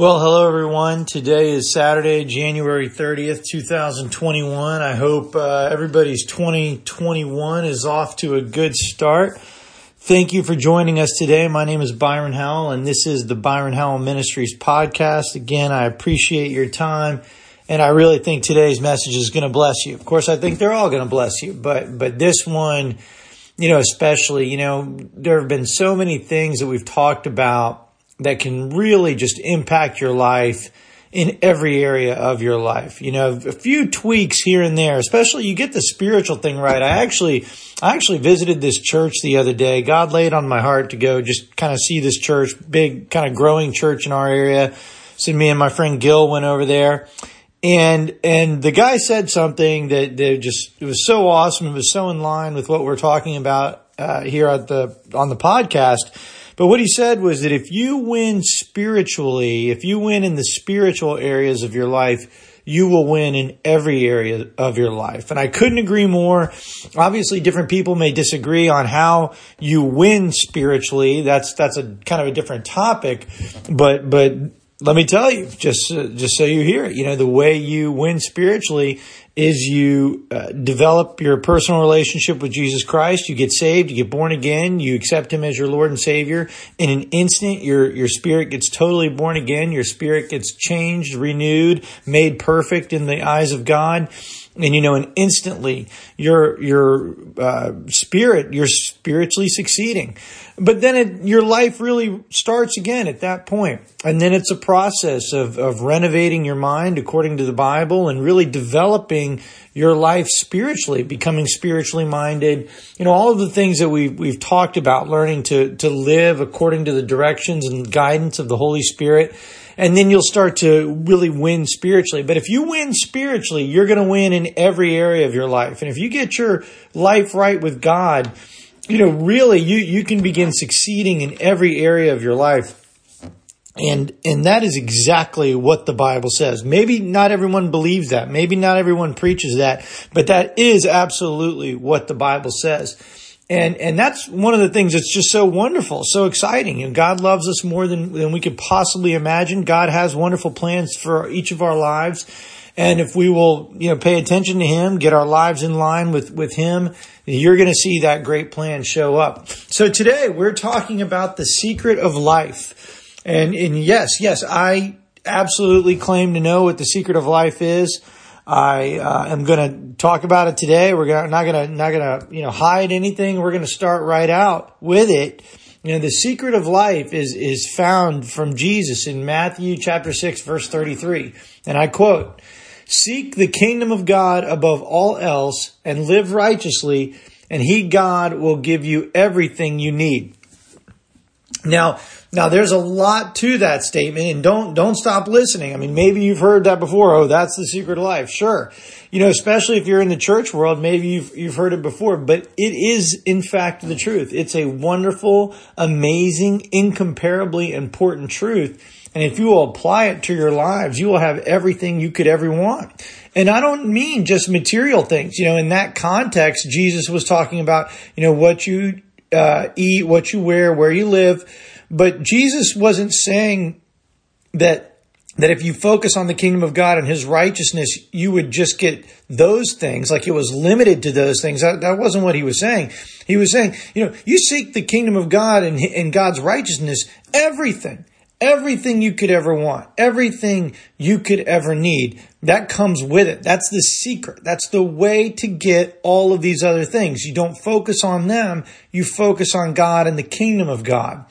Well, hello everyone. Today is Saturday, January 30th, 2021. I hope uh, everybody's 2021 is off to a good start. Thank you for joining us today. My name is Byron Howell, and this is the Byron Howell Ministries podcast. Again, I appreciate your time, and I really think today's message is going to bless you. Of course, I think they're all going to bless you, but but this one, you know, especially, you know, there have been so many things that we've talked about that can really just impact your life in every area of your life. You know, a few tweaks here and there, especially you get the spiritual thing right. I actually, I actually visited this church the other day. God laid on my heart to go just kind of see this church, big kind of growing church in our area. So me and my friend Gil went over there and, and the guy said something that, that just, it was so awesome. It was so in line with what we're talking about, uh, here at the, on the podcast but what he said was that if you win spiritually, if you win in the spiritual areas of your life, you will win in every area of your life. And I couldn't agree more. Obviously, different people may disagree on how you win spiritually. That's, that's a kind of a different topic. But, but let me tell you, just, uh, just so you hear it, you know, the way you win spiritually is you uh, develop your personal relationship with Jesus Christ. You get saved, you get born again, you accept Him as your Lord and Savior. In an instant, your, your spirit gets totally born again. Your spirit gets changed, renewed, made perfect in the eyes of God and you know, and instantly your your uh, spirit, you're spiritually succeeding. But then it, your life really starts again at that point. and then it's a process of of renovating your mind according to the Bible and really developing your life spiritually, becoming spiritually minded. You know, all of the things that we we've talked about, learning to to live according to the directions and guidance of the Holy Spirit and then you'll start to really win spiritually. But if you win spiritually, you're going to win in every area of your life. And if you get your life right with God, you know, really you, you can begin succeeding in every area of your life. And, and that is exactly what the Bible says. Maybe not everyone believes that. Maybe not everyone preaches that, but that is absolutely what the Bible says. And, and that's one of the things that's just so wonderful, so exciting. And God loves us more than, than we could possibly imagine. God has wonderful plans for each of our lives. And if we will, you know, pay attention to Him, get our lives in line with, with Him, you're going to see that great plan show up. So today we're talking about the secret of life. And, and yes, yes, I absolutely claim to know what the secret of life is. I uh, am going to talk about it today. We're gonna, not going to not going to you know hide anything. We're going to start right out with it. You know, the secret of life is is found from Jesus in Matthew chapter 6 verse 33. And I quote, "Seek the kingdom of God above all else and live righteously, and he God will give you everything you need." Now, now there's a lot to that statement and don't, don't stop listening. I mean, maybe you've heard that before. Oh, that's the secret of life. Sure. You know, especially if you're in the church world, maybe you've, you've heard it before, but it is in fact the truth. It's a wonderful, amazing, incomparably important truth. And if you will apply it to your lives, you will have everything you could ever want. And I don't mean just material things. You know, in that context, Jesus was talking about, you know, what you uh, eat, what you wear, where you live. But Jesus wasn't saying that that if you focus on the kingdom of God and his righteousness, you would just get those things, like it was limited to those things. That, that wasn't what he was saying. He was saying, you know, you seek the kingdom of God and, and God's righteousness, everything, everything you could ever want, everything you could ever need, that comes with it. That's the secret. That's the way to get all of these other things. You don't focus on them, you focus on God and the kingdom of God.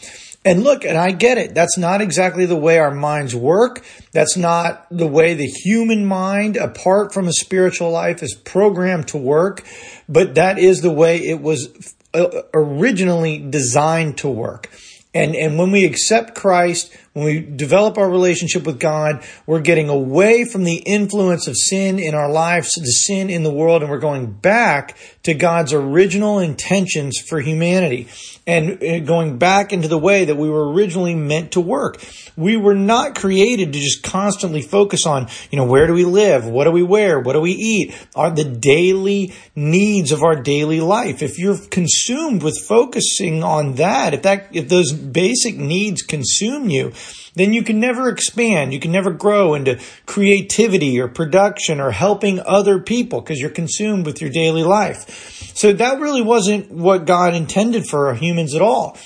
And look, and I get it. That's not exactly the way our minds work. That's not the way the human mind, apart from a spiritual life, is programmed to work. But that is the way it was uh, originally designed to work. And, and when we accept Christ, when we develop our relationship with God, we're getting away from the influence of sin in our lives, the sin in the world, and we're going back to God's original intentions for humanity and going back into the way that we were originally meant to work. We were not created to just constantly focus on, you know, where do we live? What do we wear? What do we eat? Are the daily needs of our daily life. If you're consumed with focusing on that, if that, if those basic needs consume you, then you can never expand. You can never grow into creativity or production or helping other people because you're consumed with your daily life. So that really wasn't what God intended for humans at all.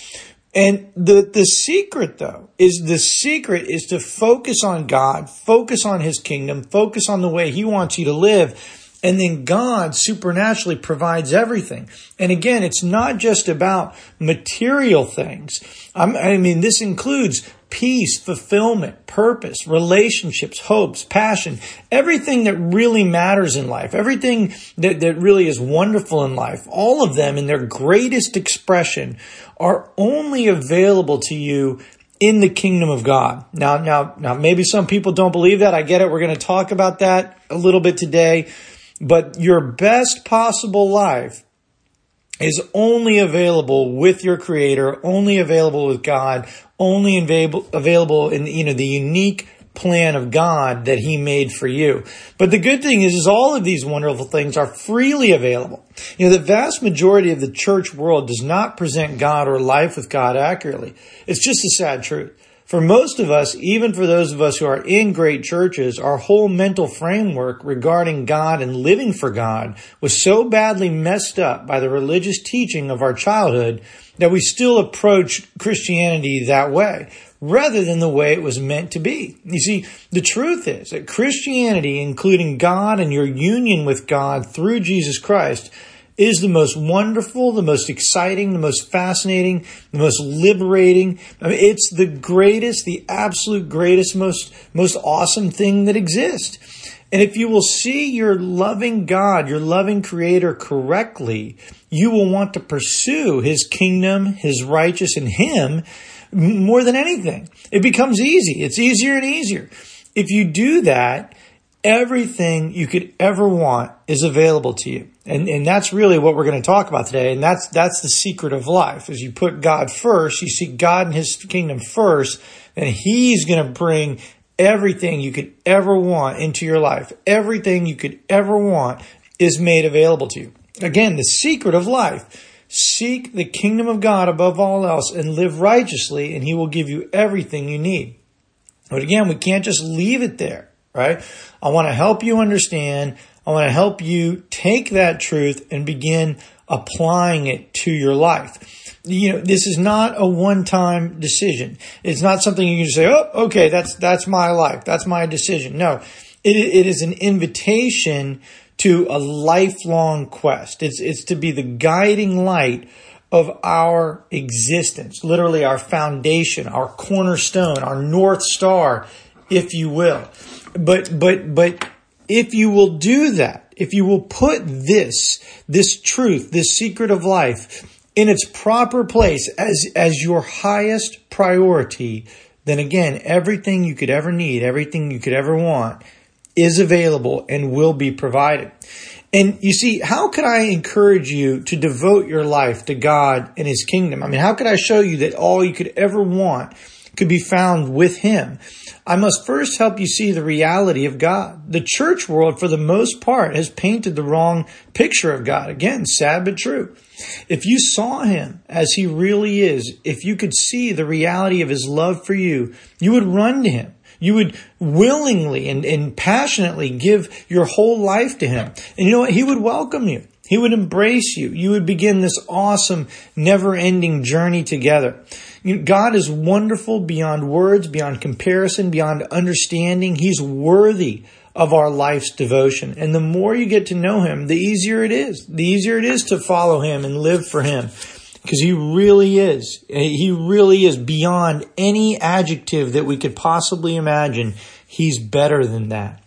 And the, the secret though is the secret is to focus on God, focus on his kingdom, focus on the way he wants you to live. And then God supernaturally provides everything. And again, it's not just about material things. I'm, I mean, this includes peace, fulfillment, purpose, relationships, hopes, passion, everything that really matters in life, everything that, that really is wonderful in life, all of them in their greatest expression are only available to you in the kingdom of God. Now, now, now, maybe some people don't believe that. I get it. We're going to talk about that a little bit today, but your best possible life is only available with your creator, only available with God, only available, available in, you know, the unique plan of God that he made for you. But the good thing is, is all of these wonderful things are freely available. You know, the vast majority of the church world does not present God or life with God accurately. It's just a sad truth. For most of us, even for those of us who are in great churches, our whole mental framework regarding God and living for God was so badly messed up by the religious teaching of our childhood that we still approach Christianity that way rather than the way it was meant to be. You see, the truth is that Christianity, including God and your union with God through Jesus Christ, is the most wonderful, the most exciting, the most fascinating, the most liberating. I mean, it's the greatest, the absolute greatest, most, most awesome thing that exists. And if you will see your loving God, your loving creator correctly, you will want to pursue his kingdom, his righteous and him more than anything. It becomes easy. It's easier and easier. If you do that, everything you could ever want is available to you. And, and that's really what we're going to talk about today. And that's, that's the secret of life is you put God first, you seek God and his kingdom first, and he's going to bring everything you could ever want into your life. Everything you could ever want is made available to you. Again, the secret of life. Seek the kingdom of God above all else and live righteously, and he will give you everything you need. But again, we can't just leave it there, right? I want to help you understand. I want to help you take that truth and begin applying it to your life. You know, this is not a one-time decision. It's not something you can just say, "Oh, okay, that's that's my life. That's my decision." No, it, it is an invitation to a lifelong quest. It's, it's to be the guiding light of our existence, literally our foundation, our cornerstone, our north star, if you will. But, but, but if you will do that, if you will put this, this truth, this secret of life in its proper place as, as your highest priority, then again, everything you could ever need, everything you could ever want is available and will be provided. And you see, how could I encourage you to devote your life to God and His kingdom? I mean, how could I show you that all you could ever want could be found with Him? I must first help you see the reality of God. The church world, for the most part, has painted the wrong picture of God. Again, sad but true. If you saw Him as He really is, if you could see the reality of His love for you, you would run to Him. You would willingly and, and passionately give your whole life to Him. And you know what? He would welcome you. He would embrace you. You would begin this awesome, never ending journey together. God is wonderful beyond words, beyond comparison, beyond understanding. He's worthy of our life's devotion. And the more you get to know Him, the easier it is. The easier it is to follow Him and live for Him because he really is. He really is beyond any adjective that we could possibly imagine. He's better than that.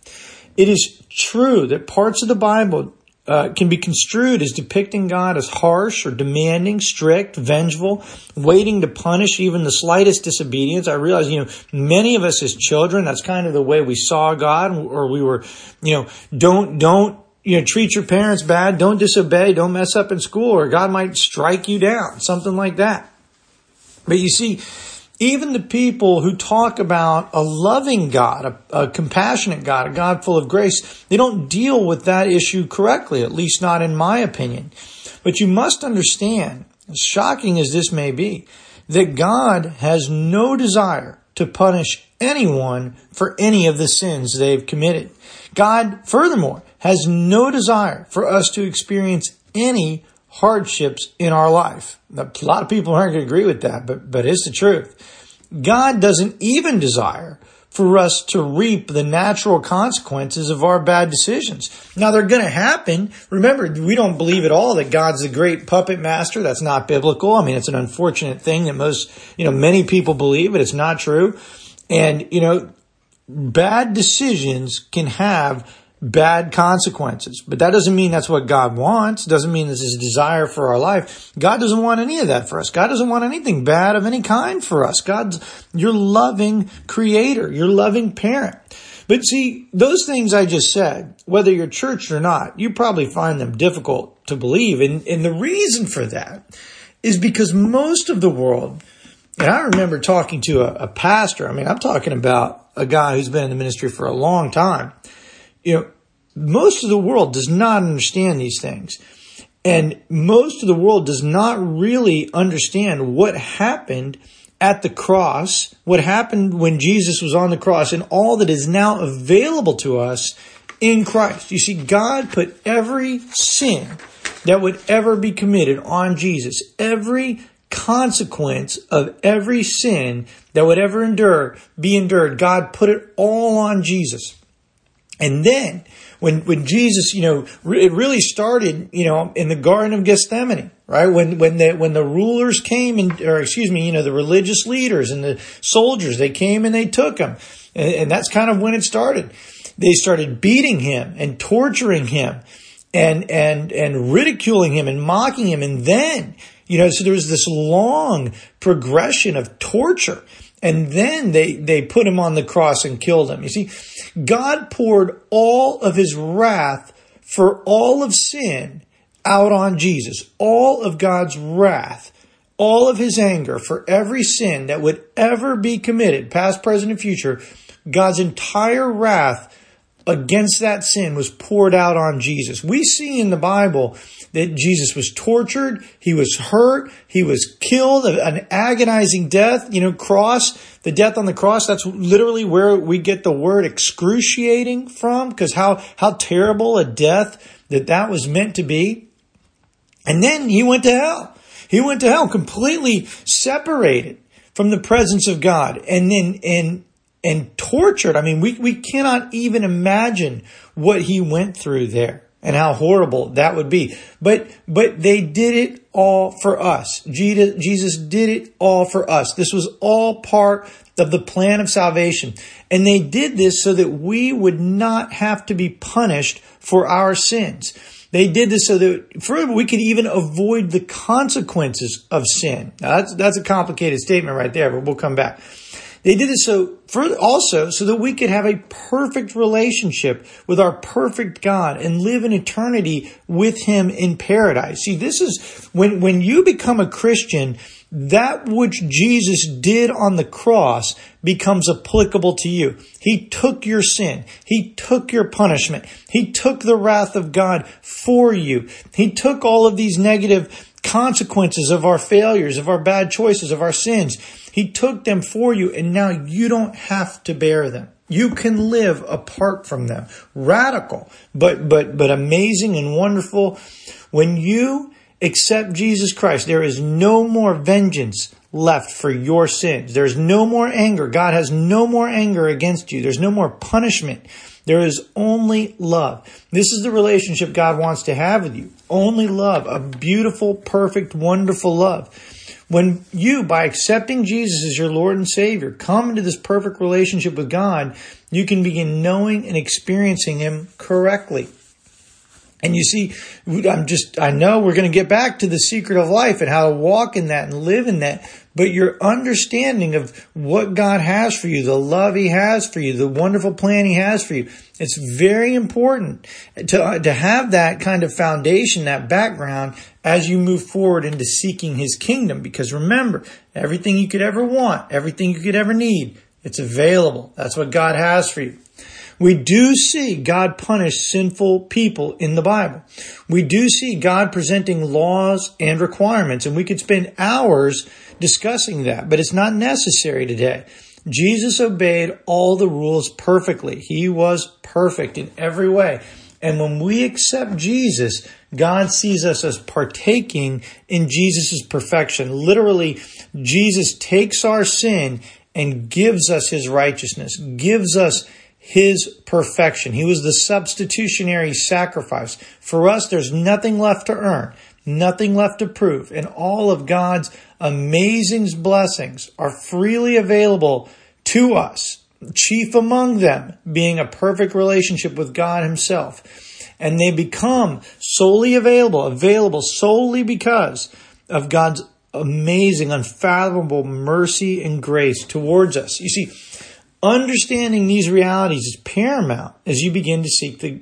It is true that parts of the Bible uh, can be construed as depicting God as harsh or demanding, strict, vengeful, waiting to punish even the slightest disobedience. I realize, you know, many of us as children, that's kind of the way we saw God, or we were, you know, don't, don't you know, treat your parents bad, don't disobey, don't mess up in school, or God might strike you down, something like that. But you see, even the people who talk about a loving God, a, a, compassionate God, a God full of grace, they don't deal with that issue correctly, at least not in my opinion. But you must understand, as shocking as this may be, that God has no desire to punish anyone for any of the sins they've committed. God, furthermore, has no desire for us to experience any hardships in our life. A lot of people aren't going to agree with that, but, but it's the truth. God doesn't even desire for us to reap the natural consequences of our bad decisions. Now they're going to happen. Remember, we don't believe at all that God's a great puppet master. That's not biblical. I mean, it's an unfortunate thing that most, you know, many people believe, but it's not true. And, you know, bad decisions can have bad consequences. But that doesn't mean that's what God wants. Doesn't mean this is his desire for our life. God doesn't want any of that for us. God doesn't want anything bad of any kind for us. God's your loving creator, your loving parent. But see, those things I just said, whether you're church or not, you probably find them difficult to believe. And, and the reason for that is because most of the world, and I remember talking to a, a pastor. I mean, I'm talking about a guy who's been in the ministry for a long time you know, most of the world does not understand these things. And most of the world does not really understand what happened at the cross, what happened when Jesus was on the cross, and all that is now available to us in Christ. You see, God put every sin that would ever be committed on Jesus, every consequence of every sin that would ever endure, be endured, God put it all on Jesus. And then when, when Jesus, you know, it really started, you know, in the Garden of Gethsemane, right? When, when the, when the rulers came and, or excuse me, you know, the religious leaders and the soldiers, they came and they took him. And, and that's kind of when it started. They started beating him and torturing him and, and, and ridiculing him and mocking him. And then, you know, so there was this long progression of torture. And then they, they put him on the cross and killed him. You see, God poured all of his wrath for all of sin out on Jesus. All of God's wrath, all of his anger for every sin that would ever be committed, past, present, and future, God's entire wrath against that sin was poured out on Jesus. We see in the Bible that Jesus was tortured, he was hurt, he was killed, an agonizing death, you know, cross, the death on the cross, that's literally where we get the word excruciating from, because how, how terrible a death that that was meant to be. And then he went to hell. He went to hell completely separated from the presence of God. And then, and and tortured. I mean, we, we cannot even imagine what he went through there and how horrible that would be. But, but they did it all for us. Jesus did it all for us. This was all part of the plan of salvation. And they did this so that we would not have to be punished for our sins. They did this so that further we could even avoid the consequences of sin. Now that's, that's a complicated statement right there, but we'll come back. They did it so for also so that we could have a perfect relationship with our perfect God and live in eternity with Him in paradise. See, this is when, when you become a Christian, that which Jesus did on the cross becomes applicable to you. He took your sin. He took your punishment. He took the wrath of God for you. He took all of these negative consequences of our failures, of our bad choices, of our sins. He took them for you and now you don't have to bear them. You can live apart from them. Radical, but, but, but amazing and wonderful. When you accept Jesus Christ, there is no more vengeance left for your sins. There's no more anger. God has no more anger against you. There's no more punishment. There is only love. This is the relationship God wants to have with you. Only love. A beautiful, perfect, wonderful love. When you, by accepting Jesus as your Lord and Savior, come into this perfect relationship with God, you can begin knowing and experiencing Him correctly. And you see, I'm just, I know we're going to get back to the secret of life and how to walk in that and live in that. But your understanding of what God has for you, the love He has for you, the wonderful plan He has for you, it's very important to, to have that kind of foundation, that background as you move forward into seeking His kingdom. Because remember, everything you could ever want, everything you could ever need, it's available. That's what God has for you. We do see God punish sinful people in the Bible. We do see God presenting laws and requirements, and we could spend hours discussing that, but it's not necessary today. Jesus obeyed all the rules perfectly. He was perfect in every way. And when we accept Jesus, God sees us as partaking in Jesus' perfection. Literally, Jesus takes our sin and gives us his righteousness, gives us his perfection. He was the substitutionary sacrifice. For us, there's nothing left to earn, nothing left to prove, and all of God's amazing blessings are freely available to us. Chief among them being a perfect relationship with God himself. And they become solely available, available solely because of God's amazing, unfathomable mercy and grace towards us. You see, understanding these realities is paramount as you begin to seek the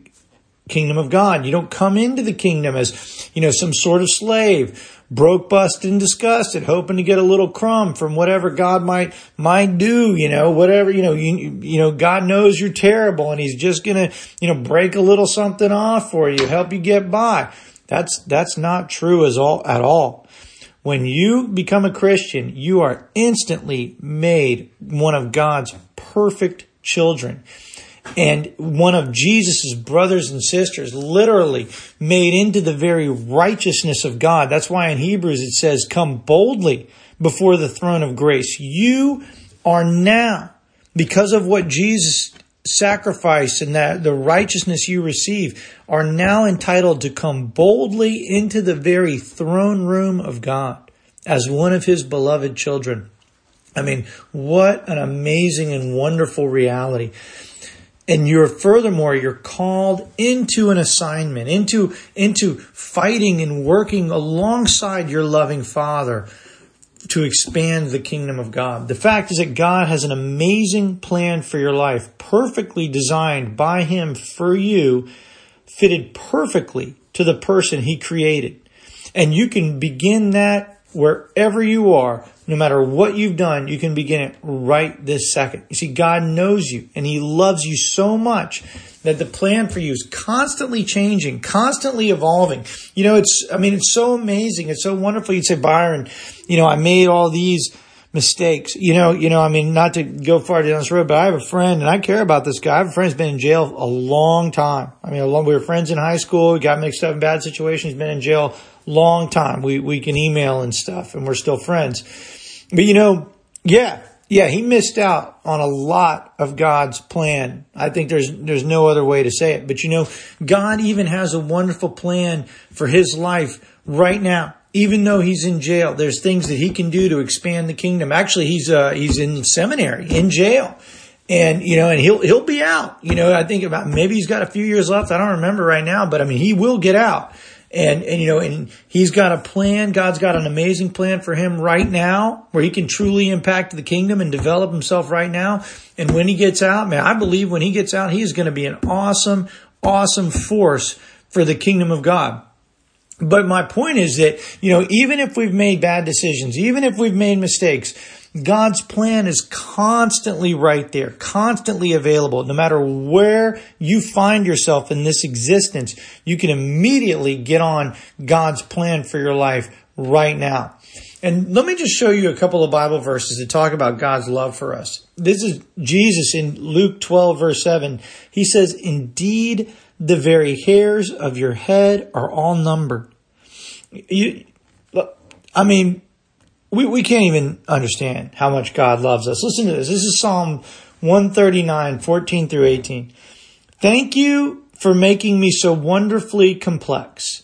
kingdom of God. You don't come into the kingdom as, you know, some sort of slave, broke, busted, and disgusted, hoping to get a little crumb from whatever God might, might do, you know, whatever, you know, you, you know, God knows you're terrible and he's just gonna, you know, break a little something off for you, help you get by. That's, that's not true as all, at all. When you become a Christian, you are instantly made one of God's perfect children and one of Jesus' brothers and sisters, literally made into the very righteousness of God. That's why in Hebrews it says, come boldly before the throne of grace. You are now, because of what Jesus sacrificed and that the righteousness you receive, are now entitled to come boldly into the very throne room of God as one of his beloved children. I mean, what an amazing and wonderful reality. And you're furthermore, you're called into an assignment, into, into fighting and working alongside your loving father to expand the kingdom of God. The fact is that God has an amazing plan for your life, perfectly designed by him for you, fitted perfectly to the person he created. And you can begin that wherever you are, no matter what you've done, you can begin it right this second. You see, God knows you and He loves you so much that the plan for you is constantly changing, constantly evolving. You know, it's, I mean, it's so amazing. It's so wonderful. You'd say, Byron, you know, I made all these mistakes. You know, you know, I mean, not to go far down this road, but I have a friend and I care about this guy. I have a friend who's been in jail a long time. I mean, a long, we were friends in high school. We got mixed up in bad situations. Been in jail long time. We, we can email and stuff and we're still friends. But you know, yeah, yeah, he missed out on a lot of God's plan. I think there's, there's no other way to say it. But you know, God even has a wonderful plan for his life right now. Even though he's in jail, there's things that he can do to expand the kingdom. Actually, he's, uh, he's in seminary, in jail. And, you know, and he'll, he'll be out. You know, I think about maybe he's got a few years left. I don't remember right now, but I mean, he will get out and, and, you know, and he's got a plan. God's got an amazing plan for him right now where he can truly impact the kingdom and develop himself right now. And when he gets out, man, I believe when he gets out, he is going to be an awesome, awesome force for the kingdom of God. But my point is that, you know, even if we've made bad decisions, even if we've made mistakes, God's plan is constantly right there, constantly available. No matter where you find yourself in this existence, you can immediately get on God's plan for your life right now. And let me just show you a couple of Bible verses that talk about God's love for us. This is Jesus in Luke 12 verse 7. He says, indeed, the very hairs of your head are all numbered. You, I mean, we, we can't even understand how much God loves us. Listen to this. This is Psalm 139, 14 through 18. Thank you for making me so wonderfully complex.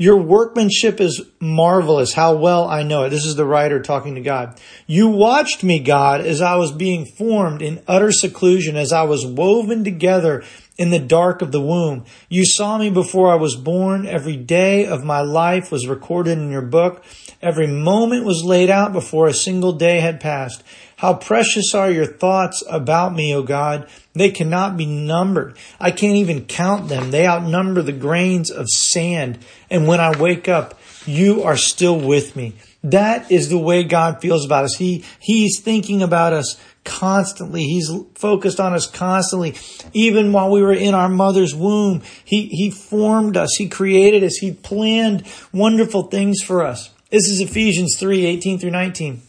Your workmanship is marvelous. How well I know it. This is the writer talking to God. You watched me, God, as I was being formed in utter seclusion, as I was woven together in the dark of the womb. You saw me before I was born. Every day of my life was recorded in your book. Every moment was laid out before a single day had passed. How precious are your thoughts about me, O God. They cannot be numbered. I can't even count them. They outnumber the grains of sand. And when I wake up, you are still with me. That is the way God feels about us. He, he's thinking about us constantly. He's focused on us constantly. Even while we were in our mother's womb, He, He formed us. He created us. He planned wonderful things for us. This is Ephesians 3, 18 through 19.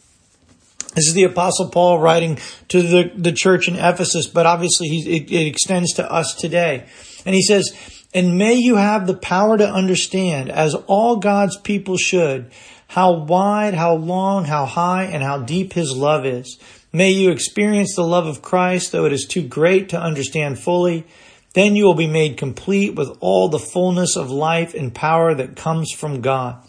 This is the apostle Paul writing to the, the church in Ephesus, but obviously he, it, it extends to us today. And he says, and may you have the power to understand, as all God's people should, how wide, how long, how high, and how deep his love is. May you experience the love of Christ, though it is too great to understand fully. Then you will be made complete with all the fullness of life and power that comes from God.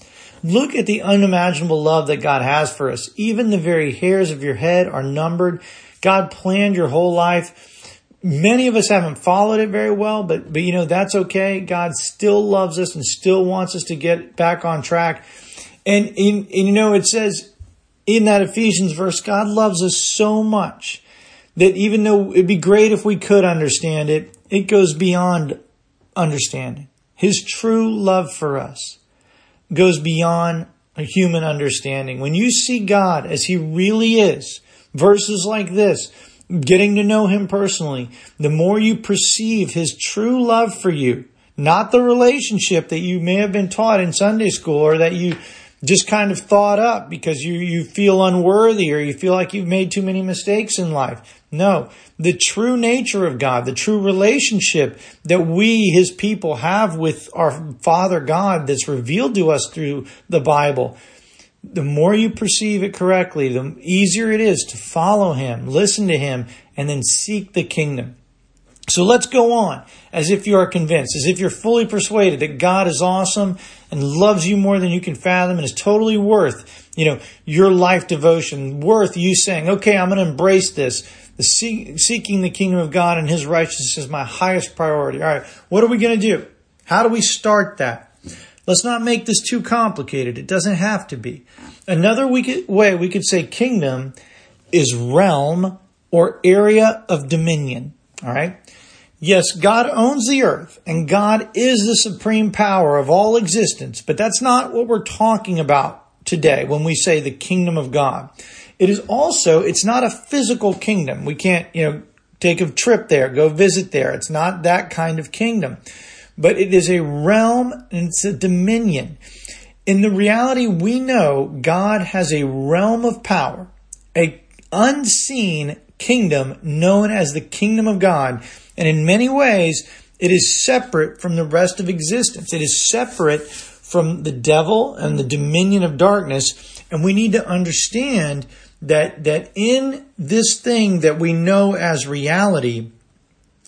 Look at the unimaginable love that God has for us. Even the very hairs of your head are numbered. God planned your whole life. Many of us haven't followed it very well, but, but you know, that's okay. God still loves us and still wants us to get back on track. And, and, and you know, it says in that Ephesians verse, God loves us so much that even though it'd be great if we could understand it, it goes beyond understanding. His true love for us goes beyond a human understanding. When you see God as He really is, verses like this, getting to know Him personally, the more you perceive His true love for you, not the relationship that you may have been taught in Sunday school or that you just kind of thought up because you, you feel unworthy or you feel like you've made too many mistakes in life. No, the true nature of God, the true relationship that we, His people, have with our Father God that's revealed to us through the Bible. The more you perceive it correctly, the easier it is to follow Him, listen to Him, and then seek the kingdom. So let's go on as if you are convinced, as if you're fully persuaded that God is awesome and loves you more than you can fathom and is totally worth, you know, your life devotion, worth you saying, okay, I'm going to embrace this. The seeking the kingdom of God and his righteousness is my highest priority. All right. What are we going to do? How do we start that? Let's not make this too complicated. It doesn't have to be. Another way we could say kingdom is realm or area of dominion. All right. Yes, God owns the earth and God is the supreme power of all existence, but that's not what we're talking about today when we say the kingdom of God. It is also, it's not a physical kingdom. We can't, you know, take a trip there, go visit there. It's not that kind of kingdom, but it is a realm and it's a dominion. In the reality, we know God has a realm of power, a unseen kingdom known as the kingdom of God and in many ways, it is separate from the rest of existence. It is separate from the devil and the dominion of darkness. And we need to understand that, that in this thing that we know as reality,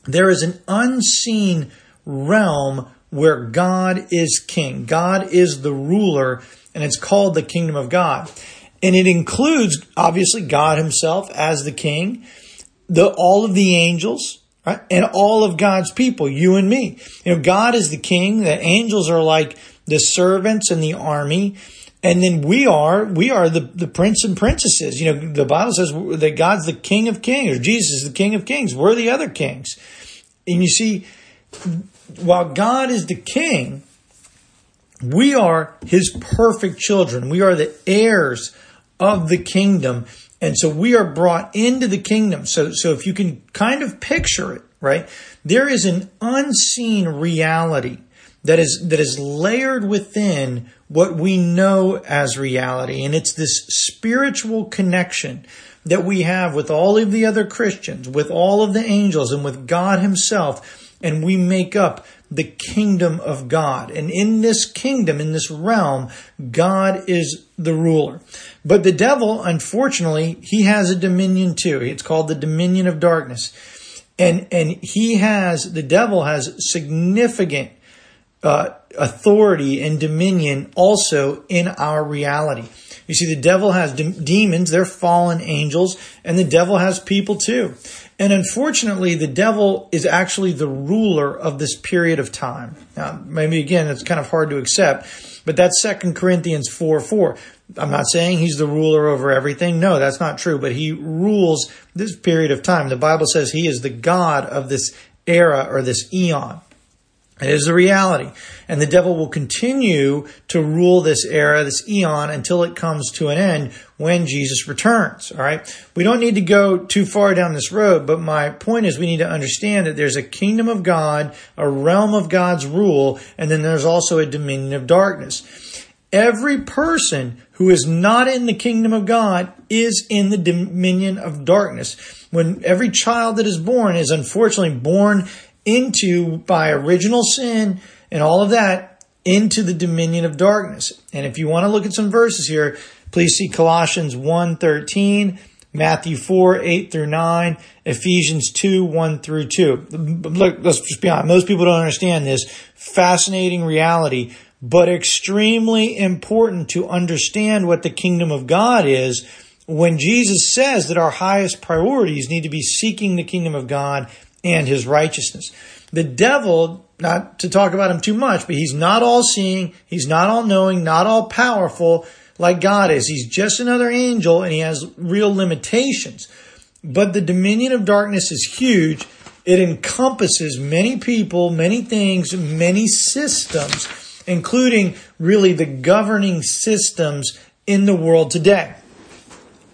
there is an unseen realm where God is king. God is the ruler, and it's called the kingdom of God. And it includes, obviously, God himself as the king, the, all of the angels, right? And all of God's people, you and me. You know, God is the king. The angels are like the servants and the army. And then we are, we are the, the prince and princesses. You know, the Bible says that God's the king of kings, or Jesus is the king of kings. We're the other kings. And you see, while God is the king, we are his perfect children. We are the heirs of the kingdom. And so we are brought into the kingdom. So, so if you can kind of picture it, right? There is an unseen reality that is, that is layered within what we know as reality. And it's this spiritual connection that we have with all of the other Christians, with all of the angels and with God himself. And we make up the kingdom of God. And in this kingdom, in this realm, God is the ruler. But the devil, unfortunately, he has a dominion too. It's called the dominion of darkness. And, and he has, the devil has significant uh, authority and dominion also in our reality. You see, the devil has de- demons, they're fallen angels, and the devil has people too. And unfortunately, the devil is actually the ruler of this period of time. Now, maybe again, it's kind of hard to accept, but that's 2 Corinthians 4 4. I'm not saying he's the ruler over everything. No, that's not true, but he rules this period of time. The Bible says he is the God of this era or this eon. It is a reality. And the devil will continue to rule this era, this eon, until it comes to an end when Jesus returns. All right. We don't need to go too far down this road, but my point is we need to understand that there's a kingdom of God, a realm of God's rule, and then there's also a dominion of darkness. Every person who is not in the kingdom of God is in the dominion of darkness. When every child that is born is unfortunately born into by original sin and all of that into the dominion of darkness. And if you want to look at some verses here, please see Colossians 1:13, Matthew 4, 8 through 9, Ephesians 2, 1 through 2. Look, let's just be honest. Most people don't understand this fascinating reality, but extremely important to understand what the kingdom of God is when Jesus says that our highest priorities need to be seeking the kingdom of God and his righteousness. The devil, not to talk about him too much, but he's not all seeing, he's not all knowing, not all powerful like God is. He's just another angel and he has real limitations. But the dominion of darkness is huge. It encompasses many people, many things, many systems, including really the governing systems in the world today.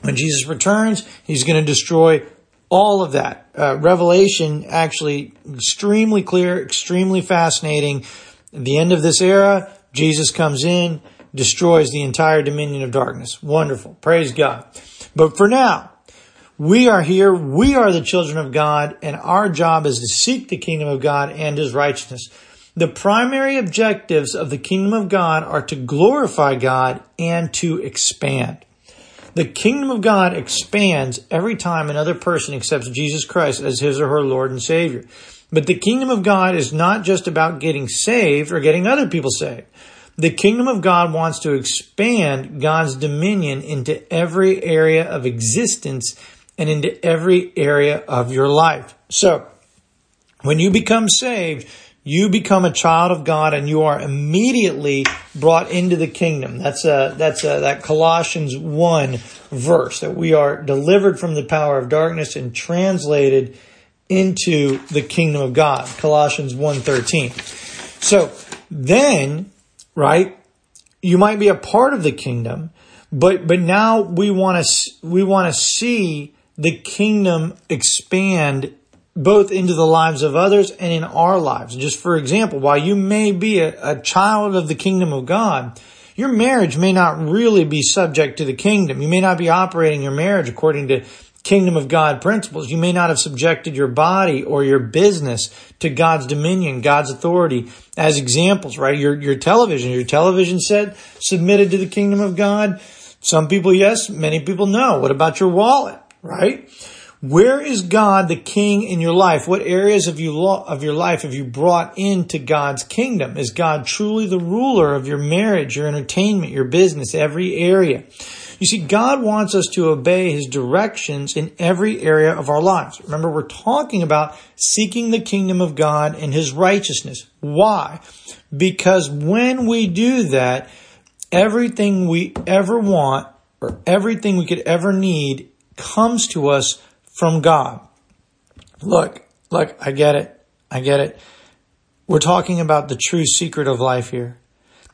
When Jesus returns, he's going to destroy all of that. Uh, Revelation actually extremely clear, extremely fascinating. At the end of this era, Jesus comes in, destroys the entire dominion of darkness. Wonderful. Praise God. But for now, we are here. We are the children of God and our job is to seek the kingdom of God and his righteousness. The primary objectives of the kingdom of God are to glorify God and to expand. The kingdom of God expands every time another person accepts Jesus Christ as his or her Lord and Savior. But the kingdom of God is not just about getting saved or getting other people saved. The kingdom of God wants to expand God's dominion into every area of existence and into every area of your life. So, when you become saved, you become a child of God and you are immediately brought into the kingdom. That's a, that's a, that Colossians 1 verse that we are delivered from the power of darkness and translated into the kingdom of God. Colossians 1:13. So then, right, you might be a part of the kingdom, but but now we want to we want to see the kingdom expand both into the lives of others and in our lives. Just for example, while you may be a, a, child of the kingdom of God, your marriage may not really be subject to the kingdom. You may not be operating your marriage according to kingdom of God principles. You may not have subjected your body or your business to God's dominion, God's authority as examples, right? Your, your television, your television set submitted to the kingdom of God. Some people, yes. Many people, no. What about your wallet, right? Where is God the king in your life? What areas of you of your life have you brought into God's kingdom? Is God truly the ruler of your marriage, your entertainment, your business, every area? You see, God wants us to obey his directions in every area of our lives. Remember, we're talking about seeking the kingdom of God and his righteousness. Why? Because when we do that, everything we ever want or everything we could ever need comes to us from God. Look, look, I get it. I get it. We're talking about the true secret of life here.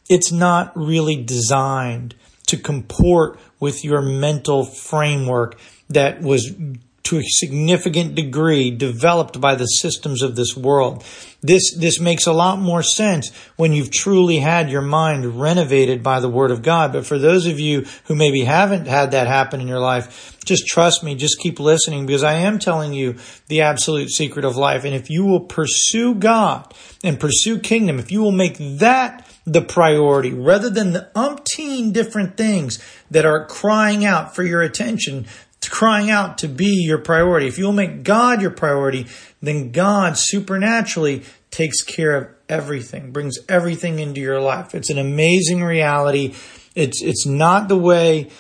It's not really designed to comport with your mental framework that was to a significant degree developed by the systems of this world. This, this makes a lot more sense when you've truly had your mind renovated by the Word of God. But for those of you who maybe haven't had that happen in your life, just trust me, just keep listening because I am telling you the absolute secret of life. And if you will pursue God and pursue kingdom, if you will make that the priority rather than the umpteen different things that are crying out for your attention crying out to be your priority. If you'll make God your priority, then God supernaturally takes care of everything, brings everything into your life. It's an amazing reality. It's, it's not the way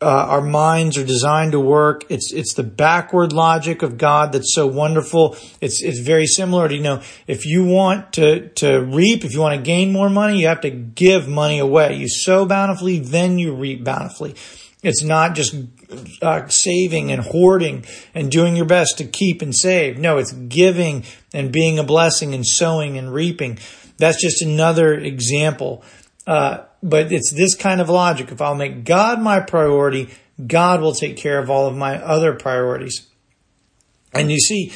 uh, our minds are designed to work. It's it's the backward logic of God that's so wonderful. It's it's very similar to you know if you want to to reap, if you want to gain more money, you have to give money away. You sow bountifully, then you reap bountifully. It's not just uh, saving and hoarding and doing your best to keep and save. No, it's giving and being a blessing and sowing and reaping. That's just another example. Uh, but it's this kind of logic. If I'll make God my priority, God will take care of all of my other priorities. And you see,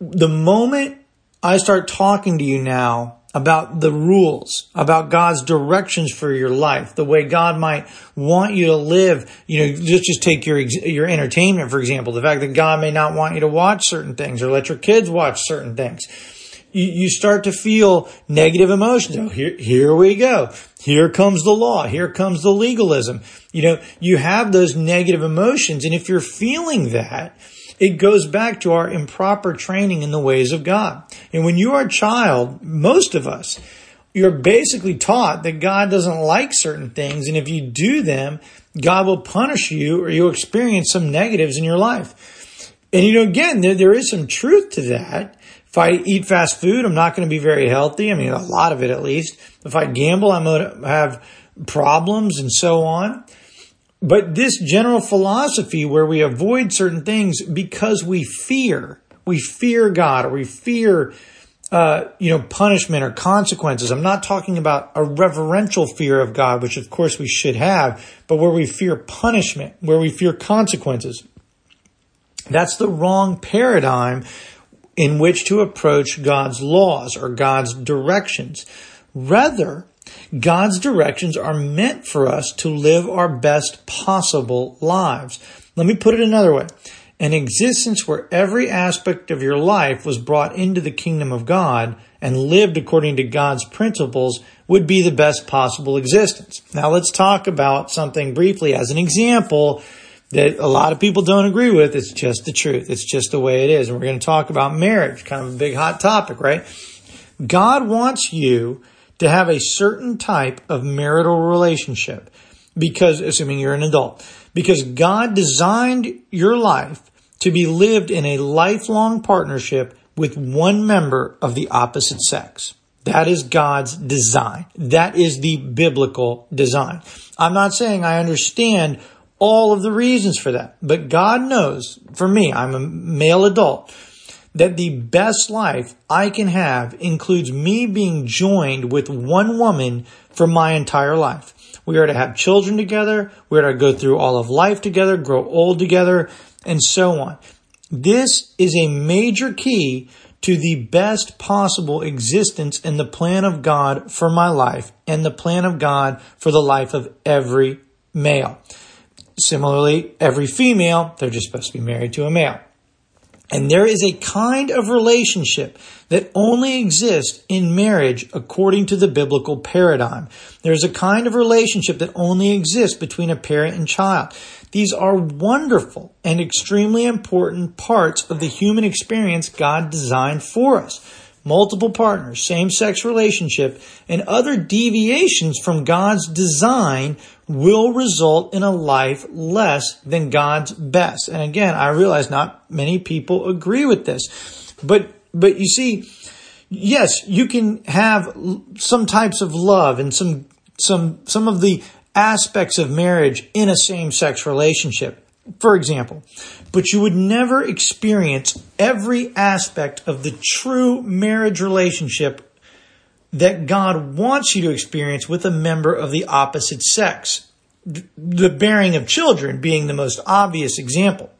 the moment I start talking to you now about the rules, about God's directions for your life, the way God might want you to live. You know, just, just take your, your entertainment, for example, the fact that God may not want you to watch certain things or let your kids watch certain things you, you start to feel negative emotions. Oh, here, here we go. Here comes the law. Here comes the legalism. You know, you have those negative emotions. And if you're feeling that, it goes back to our improper training in the ways of God. And when you are a child, most of us, you're basically taught that God doesn't like certain things. And if you do them, God will punish you or you'll experience some negatives in your life. And you know, again, there, there is some truth to that. If I eat fast food, I'm not going to be very healthy. I mean, a lot of it at least. If I gamble, I'm going to have problems and so on. But this general philosophy where we avoid certain things because we fear, we fear God or we fear, uh, you know, punishment or consequences. I'm not talking about a reverential fear of God, which of course we should have, but where we fear punishment, where we fear consequences. That's the wrong paradigm in which to approach God's laws or God's directions. Rather, God's directions are meant for us to live our best possible lives. Let me put it another way. An existence where every aspect of your life was brought into the kingdom of God and lived according to God's principles would be the best possible existence. Now let's talk about something briefly as an example that a lot of people don't agree with. It's just the truth. It's just the way it is. And we're going to talk about marriage, kind of a big hot topic, right? God wants you to have a certain type of marital relationship because, assuming you're an adult, because God designed your life to be lived in a lifelong partnership with one member of the opposite sex. That is God's design. That is the biblical design. I'm not saying I understand all of the reasons for that. But God knows, for me, I'm a male adult, that the best life I can have includes me being joined with one woman for my entire life. We are to have children together. We are to go through all of life together, grow old together, and so on. This is a major key to the best possible existence in the plan of God for my life and the plan of God for the life of every male. Similarly, every female, they're just supposed to be married to a male. And there is a kind of relationship that only exists in marriage according to the biblical paradigm. There's a kind of relationship that only exists between a parent and child. These are wonderful and extremely important parts of the human experience God designed for us multiple partners, same sex relationship, and other deviations from God's design will result in a life less than God's best. And again, I realize not many people agree with this, but, but you see, yes, you can have some types of love and some, some, some of the aspects of marriage in a same sex relationship for example, but you would never experience every aspect of the true marriage relationship that God wants you to experience with a member of the opposite sex. The bearing of children being the most obvious example.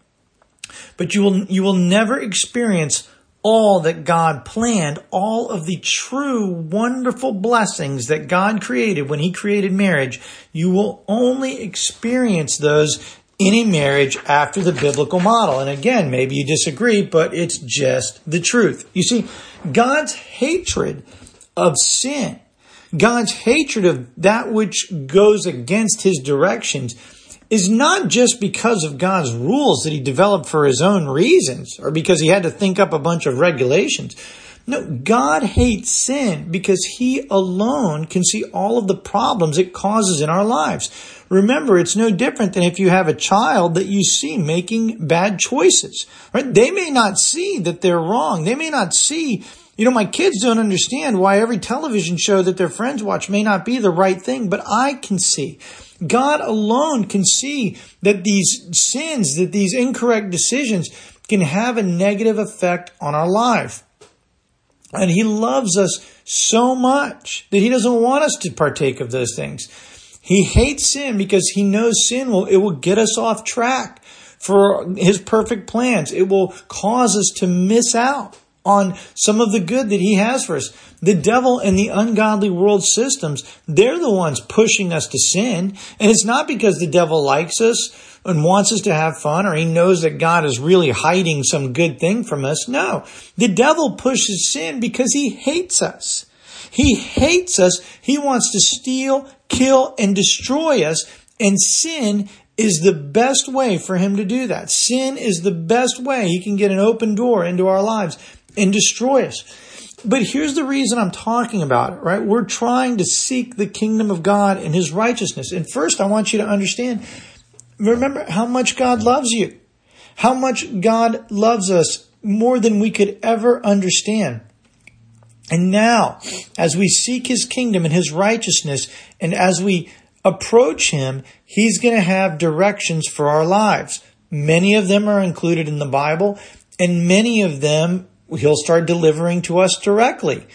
But you will, you will never experience all that God planned, all of the true wonderful blessings that God created when He created marriage. You will only experience those in a marriage after the biblical model. And again, maybe you disagree, but it's just the truth. You see, God's hatred of sin, God's hatred of that which goes against his directions is not just because of God's rules that he developed for his own reasons or because he had to think up a bunch of regulations. No, God hates sin because he alone can see all of the problems it causes in our lives. Remember, it's no different than if you have a child that you see making bad choices, right? They may not see that they're wrong. They may not see, you know, my kids don't understand why every television show that their friends watch may not be the right thing, but I can see. God alone can see that these sins, that these incorrect decisions can have a negative effect on our life. And he loves us so much that he doesn't want us to partake of those things. He hates sin because he knows sin will, it will get us off track for his perfect plans. It will cause us to miss out on some of the good that he has for us. The devil and the ungodly world systems, they're the ones pushing us to sin. And it's not because the devil likes us and wants us to have fun or he knows that God is really hiding some good thing from us. No, the devil pushes sin because he hates us. He hates us. He wants to steal, kill, and destroy us. And sin is the best way for him to do that. Sin is the best way he can get an open door into our lives and destroy us. But here's the reason I'm talking about it, right? We're trying to seek the kingdom of God and his righteousness. And first, I want you to understand remember how much God loves you, how much God loves us more than we could ever understand. And now, as we seek his kingdom and his righteousness, and as we approach him, he's going to have directions for our lives. Many of them are included in the Bible, and many of them he'll start delivering to us directly